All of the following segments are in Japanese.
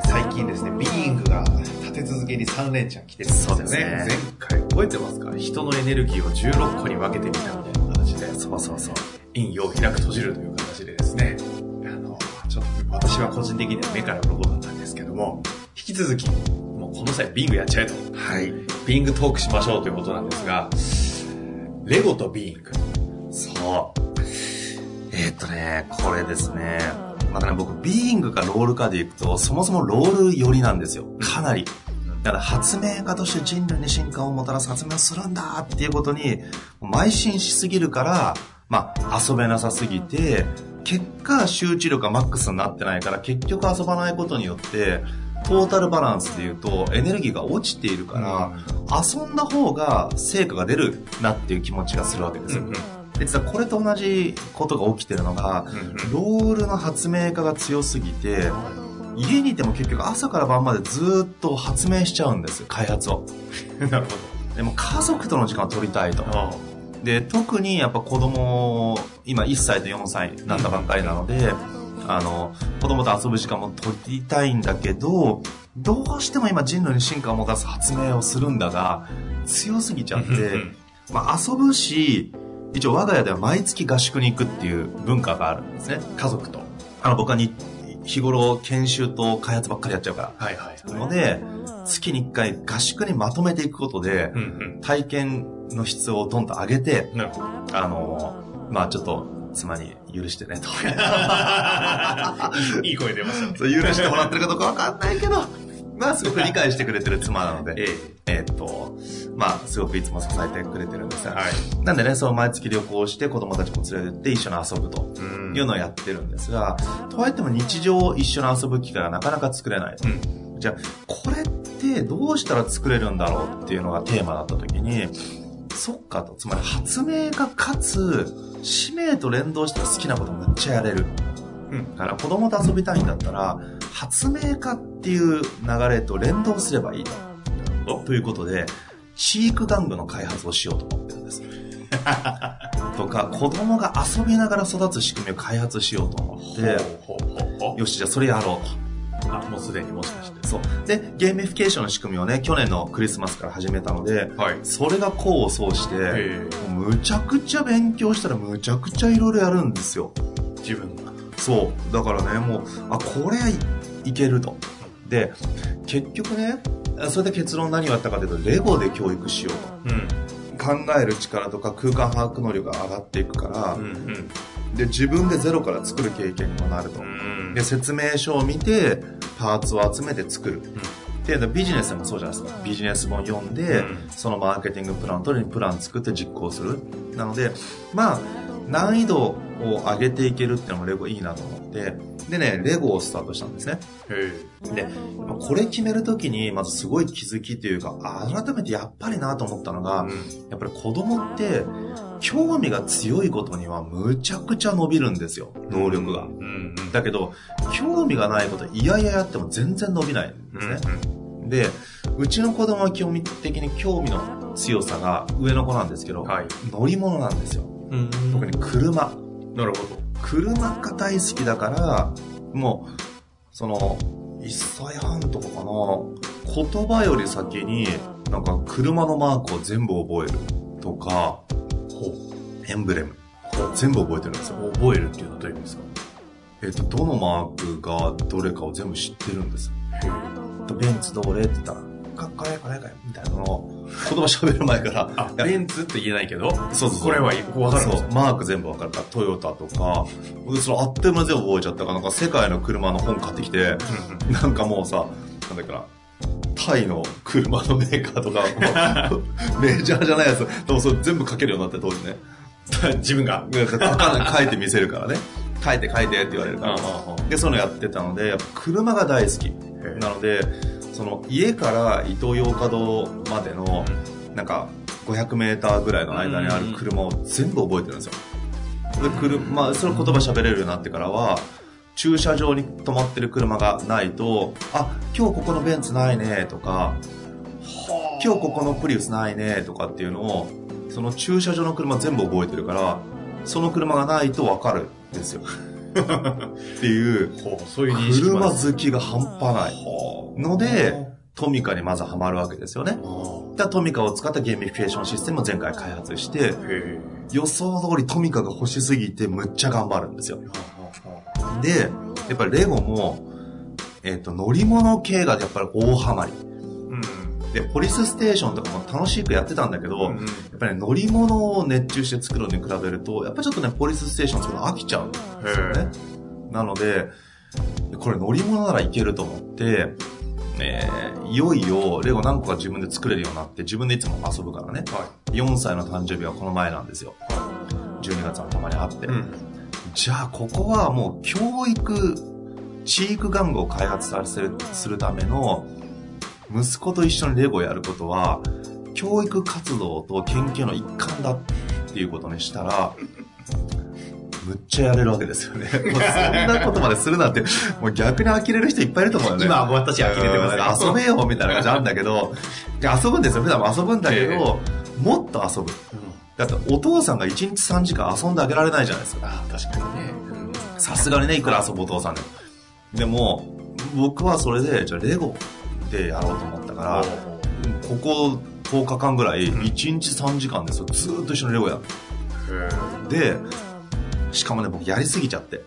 えー、最近ですね、ビーイングが立て続けに3連チャン来てるんですよね。ね前回覚えてますか？人のエネルギーを16個に分けてみたみたいな形で。そうそうそう。陰陽開く閉じるという形でですね。あの、ちょっと私は個人的には目から鱗だったんですけども、引き続き、もうこの際ビングやっちゃえと。はい。ビングトークしましょうということなんですが、レゴとビング。そう。えー、っとね、これですね。またね、僕、ビーングかロールかでいくと、そもそもロール寄りなんですよ。かなり。だから発明家として人類に進化をもたらす発明をするんだっていうことに、邁進しすぎるから、まあ、遊べなさすぎて、結果、集中力がマックスになってないから、結局遊ばないことによって、トータルバランスで言うと、エネルギーが落ちているから、遊んだ方が成果が出るなっていう気持ちがするわけですよ。実はこれと同じことが起きてるのが、ロールの発明家が強すぎて、家にいても結局朝から晩までずっと発明しちゃうんですよ、開発を。なるほど。でも家族との時間を取りたいと。で、特にやっぱ子供、今1歳と4歳になったばっかりなので、あの、子供と遊ぶ時間も取りたいんだけど、どうしても今人類に進化をもたらす発明をするんだが、強すぎちゃって、まあ遊ぶし、一応我が家では毎月合宿に行くっていう文化があるんですね。家族と。あの僕はに日頃研修と開発ばっかりやっちゃうから。はいはい、はい。ので、月に1回合宿にまとめていくことで、体験の質をどんどん上げて、あの、まあちょっと、妻に許してねと。いい声出ましたね。許してもらってるかどうかわかんないけど、まあすごく理解してくれてる妻なので、ええー、っと、まあすごくいつも支えてくれてるんですが、はい、なんでね、その毎月旅行して子供たちも連れてって一緒に遊ぶというのをやってるんですが、とはいっても日常一緒に遊ぶ機会がなかなか作れないと。うん、じゃあ、これってどうしたら作れるんだろうっていうのがテーマだった時に、そっかと。つまり発明家かつ、使命と連動したら好きなことむっちゃやれる。うん。だから子供と遊びたいんだったら、発明家っていう流れと連動すればいいと。ということで、飼育玩具の開発をしようと思ってるんです。とか、子供が遊びながら育つ仕組みを開発しようと思って、よし、じゃあそれやろうと。あ、もうすでにもしかして。そう。で、ゲーミフィケーションの仕組みをね、去年のクリスマスから始めたので、はい、それが功を奏して、むちゃくちゃ勉強したらむちゃくちゃいろいろやるんですよ。自分が。そう。だからね、もう、あ、これはいけると。で、結局ね、それで結論何をやったかというと、レゴで教育しようと。うん。考える力とか空間把握能力が上がっていくから、うんうん、で自分でゼロから作る経験にもなると、うん、で説明書を見てパーツを集めて作る、っていうのビジネスでもそうじゃないですか。ビジネス本読んで、うん、そのマーケティングプラン取りにプラン作って実行する。なのでまあ難易度を上げていけるっていうのもレゴいいなと思ってでね、レゴをスタートしたんですね。で、これ決めるときに、まずすごい気づきというか、改めてやっぱりなと思ったのが、うん、やっぱり子供って、興味が強いことにはむちゃくちゃ伸びるんですよ、能力が。うんうん、だけど、興味がないこと、いやいややっても全然伸びないんですね。うんうん、で、うちの子供は基本的に興味の強さが上の子なんですけど、はい、乗り物なんですよ。特に車。なるほど。車が大好きだから、もう、その、1歳半とかかな、言葉より先に、なんか車のマークを全部覚えるとか、エンブレム、全部覚えてるんですよ。覚えるっていうのはどういう意味ですか？えっ、と、どのマークがどれかを全部知ってるんです。へベンツどれって言ったら、かっこいいこれかいみたいなのを、言葉喋る前から。あ、ベンツって言えないけど、そうそうこれはわかるそう、マーク全部わかるから、トヨタとか、僕そのあっという間に全部覚えちゃったから、なんか世界の車の本買ってきて、なんかもうさ、なんだっけな、タイの車のメーカーとか、メジャーじゃないやつ、でもそれ全部書けるようになって当時ね。自分が。書いてみせるからね。書いて書いてって言われるから。あで、そういうのやってたので、やっぱ車が大好き。なので、その家から伊東洋華堂までの、なんか500メーターぐらいの間にある車を全部覚えてるんですよ。で、車、まあ、それ言葉喋れるようになってからは、駐車場に止まってる車がないと、あ、今日ここのベンツないねとか、今日ここのプリウスないねとかっていうのを、その駐車場の車全部覚えてるから、その車がないとわかるんですよ。っていう、車好きが半端ない。ので、トミカにまずハマるわけですよね。トミカを使ったゲーミフィケーションシステムを前回開発して、へ予想通りトミカが欲しすぎてむっちゃ頑張るんですよ。で、やっぱりレゴも、えっ、と、乗り物系がやっぱり大ハマり。うん。で、ポリスステーションとかも楽しくやってたんだけど、うんやっぱり、ね、乗り物を熱中して作るのに比べると、やっぱりちょっとね、ポリスステーション作るの飽きちゃうんですよね。なので、これ乗り物ならいけると思って、えーいよいよレゴ何個か自分で作れるようになって、自分でいつも遊ぶからね。は4歳の誕生日はこの前なんですよ。12月のたまにあって。い。うん。じゃあ、ここはもう教育、チーク玩具を開発させる、するための、息子と一緒にレゴをやることは、教育活動と研究の一環だっていうことにしたら、むっちゃやれるわけですよね。そんなことまでするなんて、もう逆に呆れる人いっぱいいると思うよね。今は私呆れてます遊べよみたいな感じなんだけど、遊ぶんですよ。普段も遊ぶんだけど、もっと遊ぶ。だってお父さんが1日3時間遊んであげられないじゃないですか。確かにね。さすがにね、いくら遊ぶお父さんでも。でも、僕はそれで、じゃあレゴでやろうと思ったから、ここ10日間ぐらい、1日3時間で。ずーっと一緒にレゴやって。で、しかもね、僕やりすぎちゃって。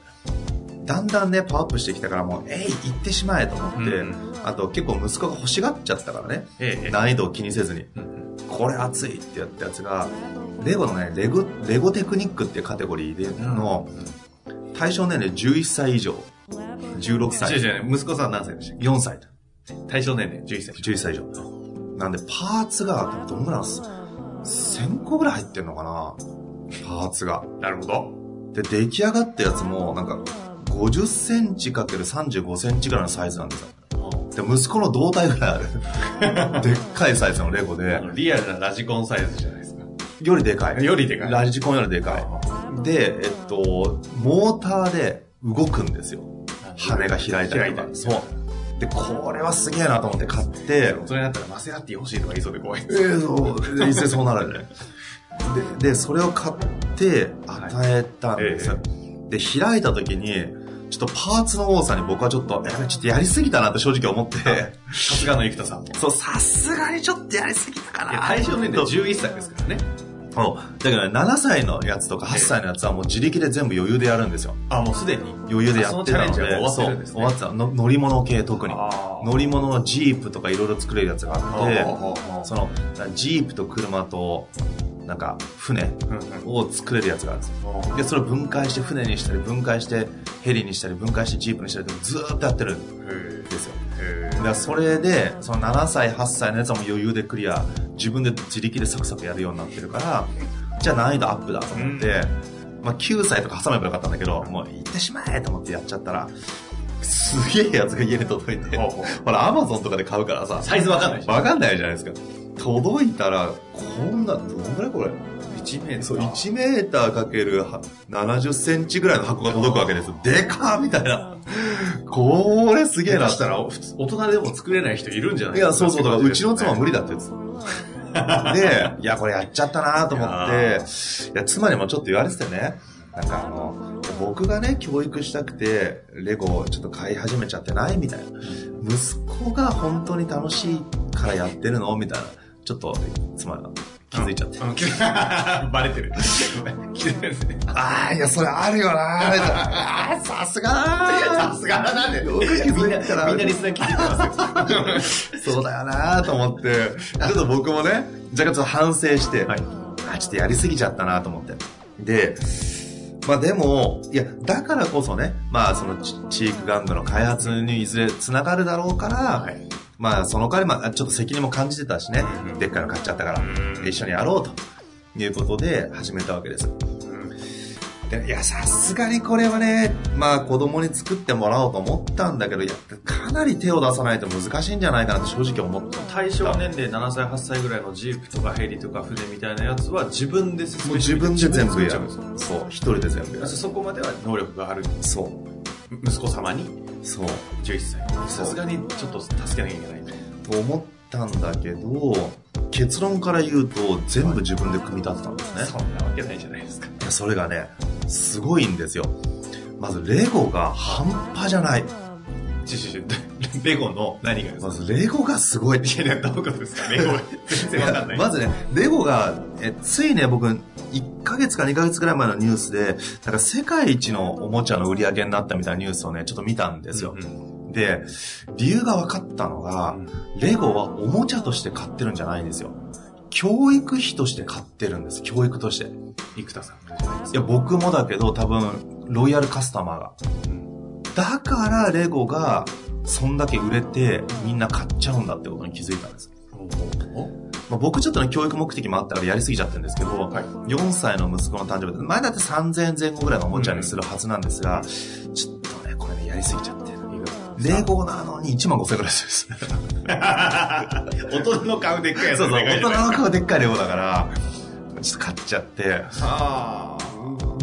だんだんね、パワーアップしてきたから、もう、えい、行ってしまえと思って、うんあと結構息子が欲しがっちゃったからね、ええ。難易度を気にせずに、うんこれ熱いってやったやつが、レゴのね、レゴ、レゴテクニックっていうカテゴリーでの、対象年齢11歳以上、16歳、息子さん何歳でしたっ4歳、け対象年齢11歳。11歳以上。なんで、パーツが、どんぐらいなんです1000個ぐらい入ってんのかなパーツが。なるほど。で、出来上がったやつも、なんか、50センチ ×35 センチぐらいのサイズなんですよ。で、息子の胴体ぐらいある。でっかいサイズのレゴでリアルなラジコンサイズじゃないですか。よりでかい。よりでかい。ラジコンよりでかい。で、えっと、モーターで動くんですよ。羽が開いたりとか。開いたそう。で、これはすげえなと思って買って、大人になったらマセラティ欲しいとか言いそうで怖い。えー、そう、で一斉そうなる。で、で、それを買って与えたんですよ。で、開いた時に、ちょっとパーツの多さに僕はちょっと、ちょっとやりすぎたなって正直思って、さすがの生田さんも。そう、さすがにちょっとやりすぎたかな。対象年齢11歳ですからね。だけどね、7歳のやつとか8歳のやつはもう自力で全部余裕でやるんですよ。あ、もうすでに。余裕でやってたので、あそのチャレンジは終わってるんですね終わってたの。乗り物系特に。乗り物のジープとかいろいろ作れるやつがあって、あその、ジープと車と、なんか、船を作れるやつがあるんですよ。で、それを分解して船にしたり、分解してヘリにしたり、分解してジープにしたりずーっとやってるんへですよ。え。だそれで、その7歳、8歳のやつはもう余裕でクリア、自分で自力でサクサクやるようになってるから、じゃあ難易度アップだと思って、まあ9歳とか挟めばよかったんだけど、もう行ってしまえと思ってやっちゃったら、すげえやつが家に届いて、ほら、アマゾンとかで買うからさ、サイズわかんない。わかんないじゃないですか。届いたら、こんな、どんぐらいこれ？1メーそう、トル。1メーターかける70センチぐらいの箱が届くわけですよ。でかーみたいな。これすげえな。したら、大人でも作れない人いるんじゃないいや、そうそう、だからうちの妻は無理。理だって言ってた。で、いや、これやっちゃったなと思って、いや、妻にもちょっと言われててね、なんかあの、僕がね、教育したくて、レゴをちょっと買い始めちゃってないみたいな。息子が本当に楽しいからやってるの？みたいな。ちょっと、妻が気づいちゃって。バレてる。ああ、いや、それあるよなーあーさすがさすがだなって。みんな、みんなリスナー聞いてますよ。そうだよなーと思って、ちょっと僕もね、若干ちょっと反省して、はいあちょっとやりすぎちゃったなと思って。で、まあでも、いや、だからこそね、まあそのチチーク玩具の開発にいずれ繋がるだろうから、はいまあその代わり、まあちょっと責任も感じてたしね、うんでっかいの買っちゃったから、うん一緒にやろうということで始めたわけです。でいや、さすがにこれはね、まあ子供に作ってもらおうと思ったんだけど、いや、かなり手を出さないと難しいんじゃないかなと正直思った。対象年齢7歳、8歳ぐらいのジープとかヘリとか船みたいなやつは自分で説明自分で全部やる。そう、一人で全部やる。そこまでは能力があるそう。息子様に？そう。11歳。さすがにちょっと助けなきゃいけないと。と思ったんだけど、結論から言うと全部自分で組み立てたんですね。そんなわけないじゃないですか。それがね、すごいんですよ。まずレゴが半端じゃない。ちちち、レゴの何がまずレゴがすごい。いや、どういうことですか？レゴ 全然わかんない。まずね、レゴが、えついね、僕、1ヶ月か2ヶ月くらい前のニュースで、なんか世界一のおもちゃの売り上げになったみたいなニュースをね、ちょっと見たんですよ。うんで、理由が分かったのが、レゴはおもちゃとして買ってるんじゃないんですよ。教育費として買ってるんです。教育として。生田さんいや、僕もだけど、多分、ロイヤルカスタマーが。だから、レゴが、そんだけ売れて、みんな買っちゃうんだってことに気づいたんです。まあ、僕ちょっとね、教育目的もあったからやりすぎちゃってるんですけど、はい4歳の息子の誕生日で、前だって3000円前後ぐらいのおもちゃにするはずなんですが、ちょっとね、これね、やりすぎちゃって。レゴなのに1万5000円ぐらいするんです。大人の買うでっかいやつそうそう、大人の買顔でっかいレゴだから、ちょっと買っちゃって、あ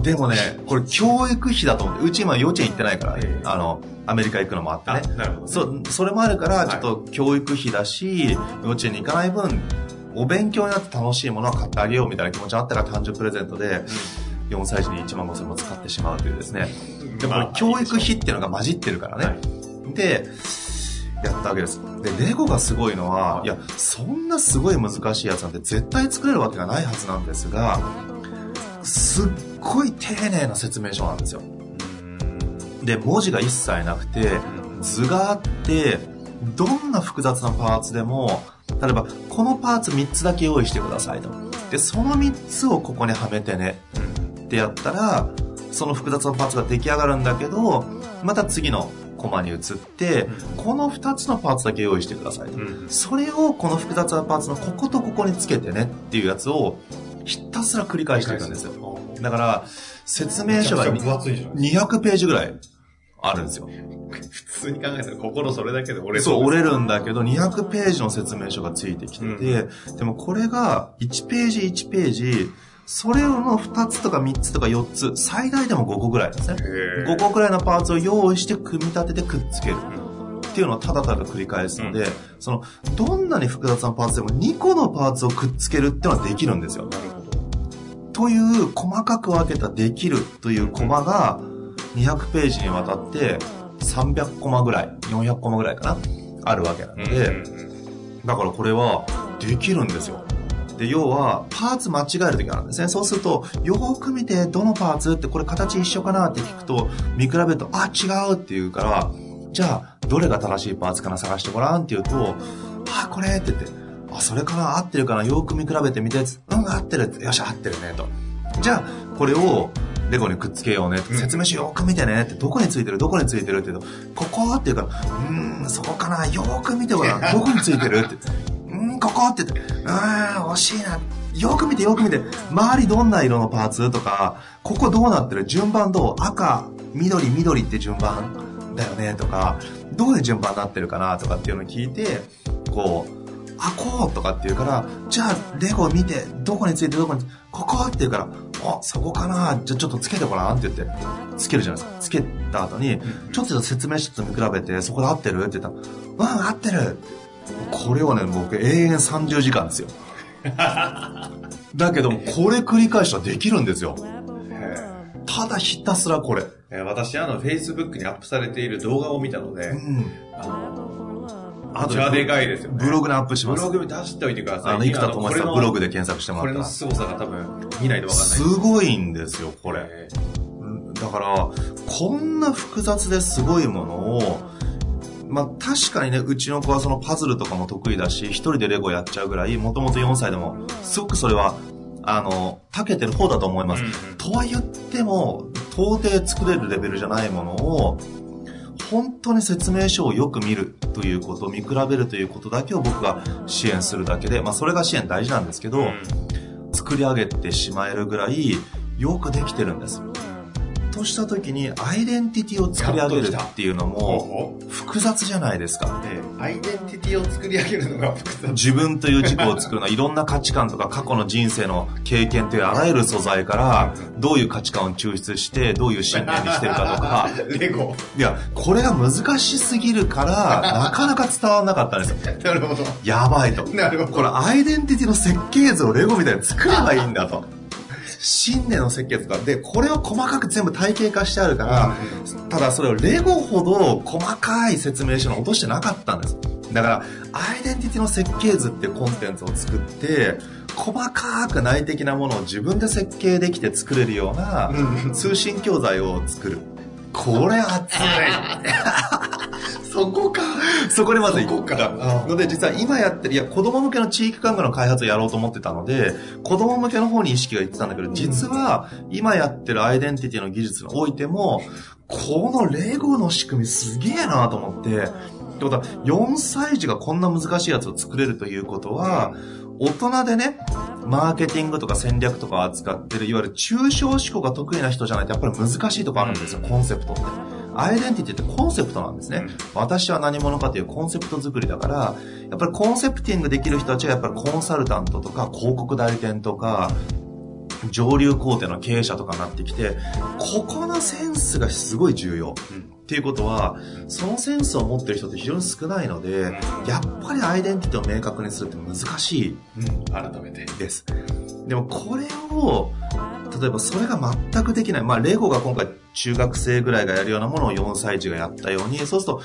でもね、これ教育費だと思って、うち今幼稚園行ってないから、ええあの、アメリカ行くのもあってあ。ね。なるほど。そ、それもあるから、はいちょっと教育費だし、幼稚園に行かない分、お勉強になって楽しいものを買ってあげようみたいな気持ちがあったから誕生日プレゼントで、4歳児に1万5000も使ってしまうというですね。でもこれまあ教育費っていうのが混じってるからね。はいで、やったわけです。で、レゴがすごいのは、いや、そんなすごい難しいやつなんて絶対作れるわけがないはずなんですが、すっごい丁寧な説明書なんですよ。で、文字が一切なくて、図があって、どんな複雑なパーツでも、例えば、このパーツ3つだけ用意してくださいと。で、その3つをここにはめてね。ってやったら、その複雑なパーツが出来上がるんだけど、また次のコマに移って、この2つのパーツだけ用意してくださいと。それをこの複雑なパーツのこことここにつけてねっていうやつをひたすら繰り返していくんですよ。だから、説明書がめちゃくちゃ分厚いじゃないです200ページぐらいあるんですよ。普通に考えたら心それだけで折れそう、折れる。るんだけど、200ページの説明書がついてきてて、でもこれが1ページ1ページ、それの2つとか3つとか4つ、最大でも5個ぐらいですね。へー5個ぐらいのパーツを用意して組み立ててくっつける。っていうのをただただ繰り返すので、その、どんなに複雑なパーツでも2個のパーツをくっつけるっていうのはできるんですよ。なるほど。という細かく分けたできるというコマが200ページにわたって300コマぐらい、400コマぐらいかな、あるわけなので、だからこれはできるんですよ。で、要は、パーツ間違える時があるんですね。そうすると、よーく見て、どのパーツってこれ形一緒かなって聞くと、見比べると、あ、違うって言うから、じゃあ、どれが正しいパーツかな探してごらんって言うと、あ、これって言って、あ、それかな合ってるかな？よーく見比べてみて、うん、合ってる。よし、合ってるね、と。じゃあ、これを、レゴにくっつけようね。説明書よーく見てね。って、どこについてる？どこについてる？って言うと、ここって言うから、うーん、そこかな。よーく見てごらん。どこについてる？って。うーん、ここって言って、うーん、惜しいな。よく見てよく見て。周りどんな色のパーツ？とか、ここどうなってる？順番どう？赤、緑、緑って順番だよね？とか、どういう順番になってるかな？とかっていうのを聞いて、こう、あ、こうとかって言うから、じゃあ、レゴ見て、どこについてどこに、ここ？って言うから、あ、そこかなじゃあちょっとつけてごらんって言って、つけるじゃないですか。つけた後に、ちょっと説明書と見比べて、そこで合ってる？って言ったら、うん、合ってるこれをね、僕永遠30時間ですよ。だけども、これ繰り返したらできるんですよ。ただひたすらこれ。えー私、あの、Facebook にアップされている動画を見たので、うん。あの、あとじゃあでかいですよね。ブログにアップします。ブログ出しておいてください。あの、生田智さんブログで検索してもこれらったら。の凄さが多分見ないとわかんない。すごいんですよ、これ。だから、こんな複雑ですごいものを、まあ確かにね、うちの子はそのパズルとかも得意だし、一人でレゴやっちゃうぐらい、もともと4歳でも、すごくそれは、あの、長けてる方だと思います。うんうんとは言っても、到底作れるレベルじゃないものを、本当に説明書をよく見るということ、見比べるということだけを僕が支援するだけで、まあそれが支援大事なんですけど、作り上げてしまえるぐらいよくできてるんです。とした時にアイデンティティを作り上げるっていうのもお複雑じゃないですか。ええアイデンティティを作り上げるのが複雑。自分という自己を作るのは いろんな価値観とか過去の人生の経験というあらゆる素材からどういう価値観を抽出してどういう信念にしてるかとか レゴ。いやこれが難しすぎるからなかなか伝わらなかったんですよ なるほど。やばいとなるほど。これアイデンティティの設計図をレゴみたいに作ればいいんだと。信念の設計図とか。で、これを細かく全部体系化してあるから、ただそれをレゴほど細かい説明書に落としてなかったんです。だから、アイデンティティの設計図ってコンテンツを作って、細かく内的なものを自分で設計できて作れるような通信教材を作る。これ熱い。そこか。そこでまずそこかので実は今やってる、いや子供向けの地域看護の開発をやろうと思ってたので、子供向けの方に意識がいってたんだけど、実は今やってるアイデンティティの技術においても、このレゴの仕組みすげえなと思って、ってことは、4歳児がこんな難しいやつを作れるということは、大人でね、マーケティングとか戦略とかを扱ってる、いわゆる抽象思考が得意な人じゃないとやっぱり難しいとこあるんですよ、コンセプトって。アイデンティティってコンセプトなんですね。私は何者かというコンセプト作りだから、やっぱりコンセプティングできる人たちはやっぱりコンサルタントとか広告代理店とか、上流工程の経営者とかになってきて、ここのセンスがすごい重要。っていうことは、そのセンスを持ってる人って非常に少ないので、やっぱりアイデンティティを明確にするって難しいうん。改めて。です。でもこれを、例えばそれが全くできない。まあ、レゴが今回中学生ぐらいがやるようなものを4歳児がやったように、そうすると、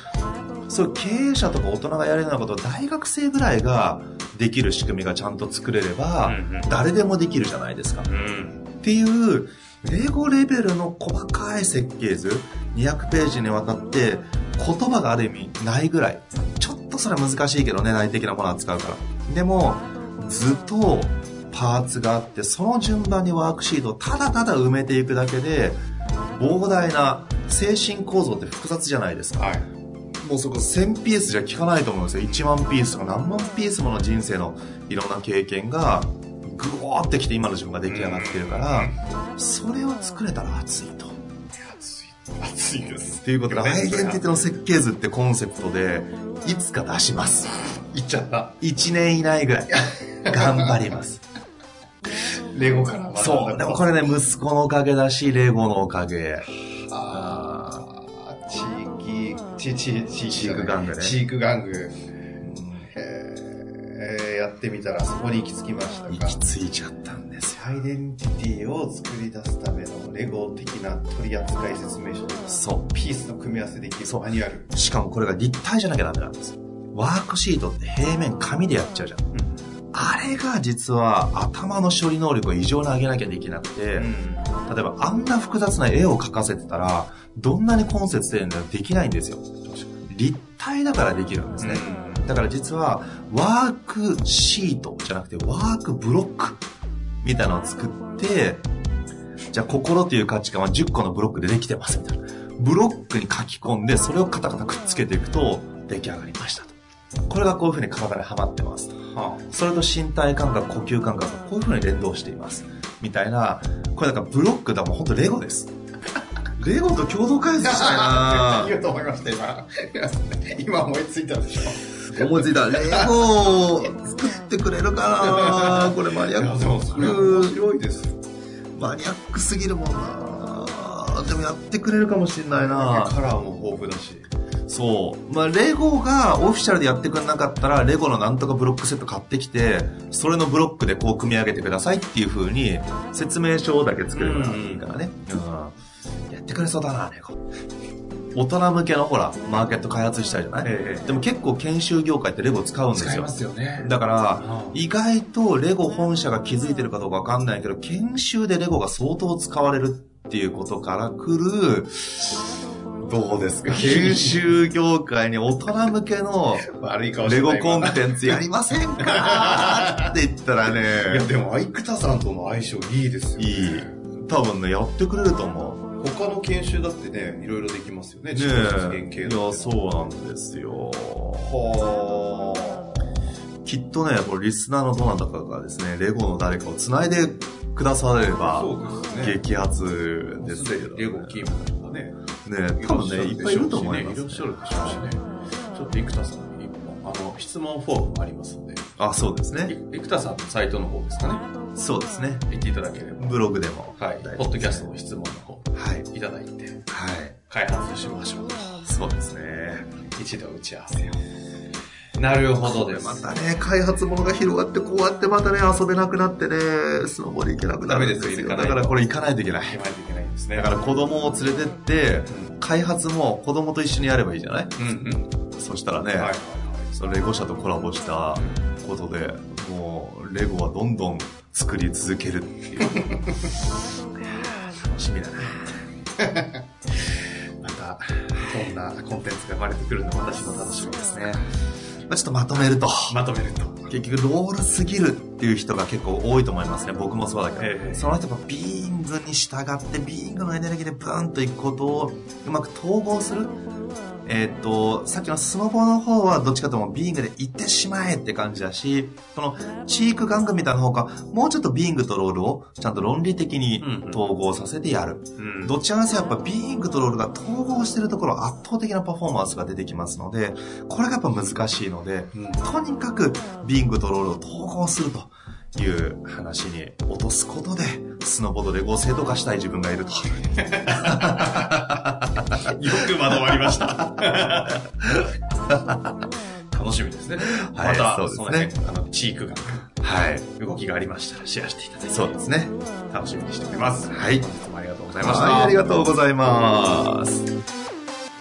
そういう経営者とか大人がやるようなことを大学生ぐらいができる仕組みがちゃんと作れれば誰でもできるじゃないですか。うん。っていう、レゴレベルの細かい設計図、200ページにわたって、言葉がある意味ないぐらい。ちょっとそれは難しいけどね、内的なものを扱うから。でも、図とパーツがあって、その順番にワークシートをただただ埋めていくだけで、膨大な精神構造って複雑じゃないですか。はい。もうそこ1000ピースじゃ効かないと思うんですよ。1万ピースとか何万ピースもの人生のいろんな経験が、ぐわーってきて今の自分が出来上がってるから、それを作れたら熱いと。熱い。熱いです。ということで、アイデンティティの設計図ってコンセプトで、いつか出します。いっちゃった。1年以内ぐらい。頑張ります。レゴからそう。でもこれね、息子のおかげだし、レゴのおかげ。あー地域、ち、ち、地チーク玩具ねチーク玩具。へーやってみたらそこに行き着きましたか。行き着いちゃったんですよ。アイデンティティを作り出すためのレゴ的な取扱説明書。そピースの組み合わせできるそうマニュアル。う。しかもこれが立体じゃなきゃダメなんです。ワークシートって平面紙でやっちゃうじゃん。あれが実は頭の処理能力を異常に上げなきゃできなくて、うん。例えばあんな複雑な絵を描かせてたら、どんなにコンセプトでもできないんですよ。立体だからできるんですね。だから実は、ワークシートじゃなくて、ワークブロックみたいなのを作って、じゃあ心という価値観は10個のブロックでできてますみたいな。ブロックに書き込んで、それをカタカタくっつけていくと、出来上がりましたと。これがこういうふうに体にはまってますと。はそれと身体感覚、呼吸感覚がこういうふうに連動しています。みたいな、これなんかブロックだもん本当レゴです。レゴと共同開発したいな言うと思いました、今。今思いついたでしょ。思いついた。レゴを作ってくれるかなこれマニアッそれは面ク。白いです。マニアックすぎるもんなでもやってくれるかもしれないなカラーも豊富だし。そう。まあ、レゴがオフィシャルでやってくれなかったら、レゴのなんとかブロックセット買ってきて、それのブロックでこう組み上げてくださいっていう風に、説明書だけ作ればいいからね。うん。やってくれそうだな、レゴ。大人向けのほら、マーケット開発したいじゃない、ええでも結構研修業界ってレゴ使うんですよ使いま。すよね。だから、うん意外とレゴ本社が気づいてるかどうかわかんないけど、研修でレゴが相当使われるっていうことから来る、どうですか 研修業界に大人向けのレゴコンテンツやりませんかって言ったらいや、ね、でも、相田さんとの相性いいですよね。いい。多分ね、やってくれると思う。他の研修だってね、いろいろできますよね。実現系え。いや、そうなんですよ。はきっとね、これリスナーのどなたかがですね、レゴの誰かを繋いでくだされあ。ば、そうですね。激アツですけど、すでにレゴキームとかね。ね、多分ね、いっぱいいると思います、いらっしゃるでしょうしね。ちょっと生田さんに、あの、質問フォームもありますので、あ、そうですね。い生田さんのサイトの方ですかね。そうですね。行っていただければ。ブログでも。はい。ポッドキャストの質問の方、はい。いただいて、はい。開発しましょう。そうですね。一度打ち合わせを。なるほどです。またね、開発ものが広がって、こうやってまたね、遊べなくなってね、スノボで行けなくなるんですダメですよだからこれ行かないといけない。決まないといけないんですね。だから子供を連れてって、開発も子供と一緒にやればいいじゃない？うんうん。そしたらね、はいはいはい。そのレゴ社とコラボしたことで、もう、レゴはどんどん作り続けるっていう。楽しみだな。また、どんなコンテンツが生まれてくるのか私も楽しみですね。まあちょっとまとめると、まとめると。結局ロールすぎるっていう人が結構多いと思いますね。僕もそうだけど。ええその人がビーイングに従って、ビーイングのエネルギーでブーンといくことをうまく統合する。えーっと、さっきのスノボの方はどっちかというとビーイングで行ってしまえって感じだし、このチーク玩具みたいな方がもうちょっとビーイングとロールをちゃんと論理的に統合させてやる。うん。どっちらかというとやっぱビーイングとロールが統合してるところ圧倒的なパフォーマンスが出てきますので、これがやっぱ難しいので、うん。とにかくビーイングとロールを統合するという話に落とすことで、スノボードで合成とかしたい自分がいると。よくまとまりました。楽しみですね。はいまた、そうですねの辺あの、チークがはい。動きがありましたらシェアしていただいて、そうですね。楽しみにしております。はい本日もありがとうございました。はい、ありがとうございます。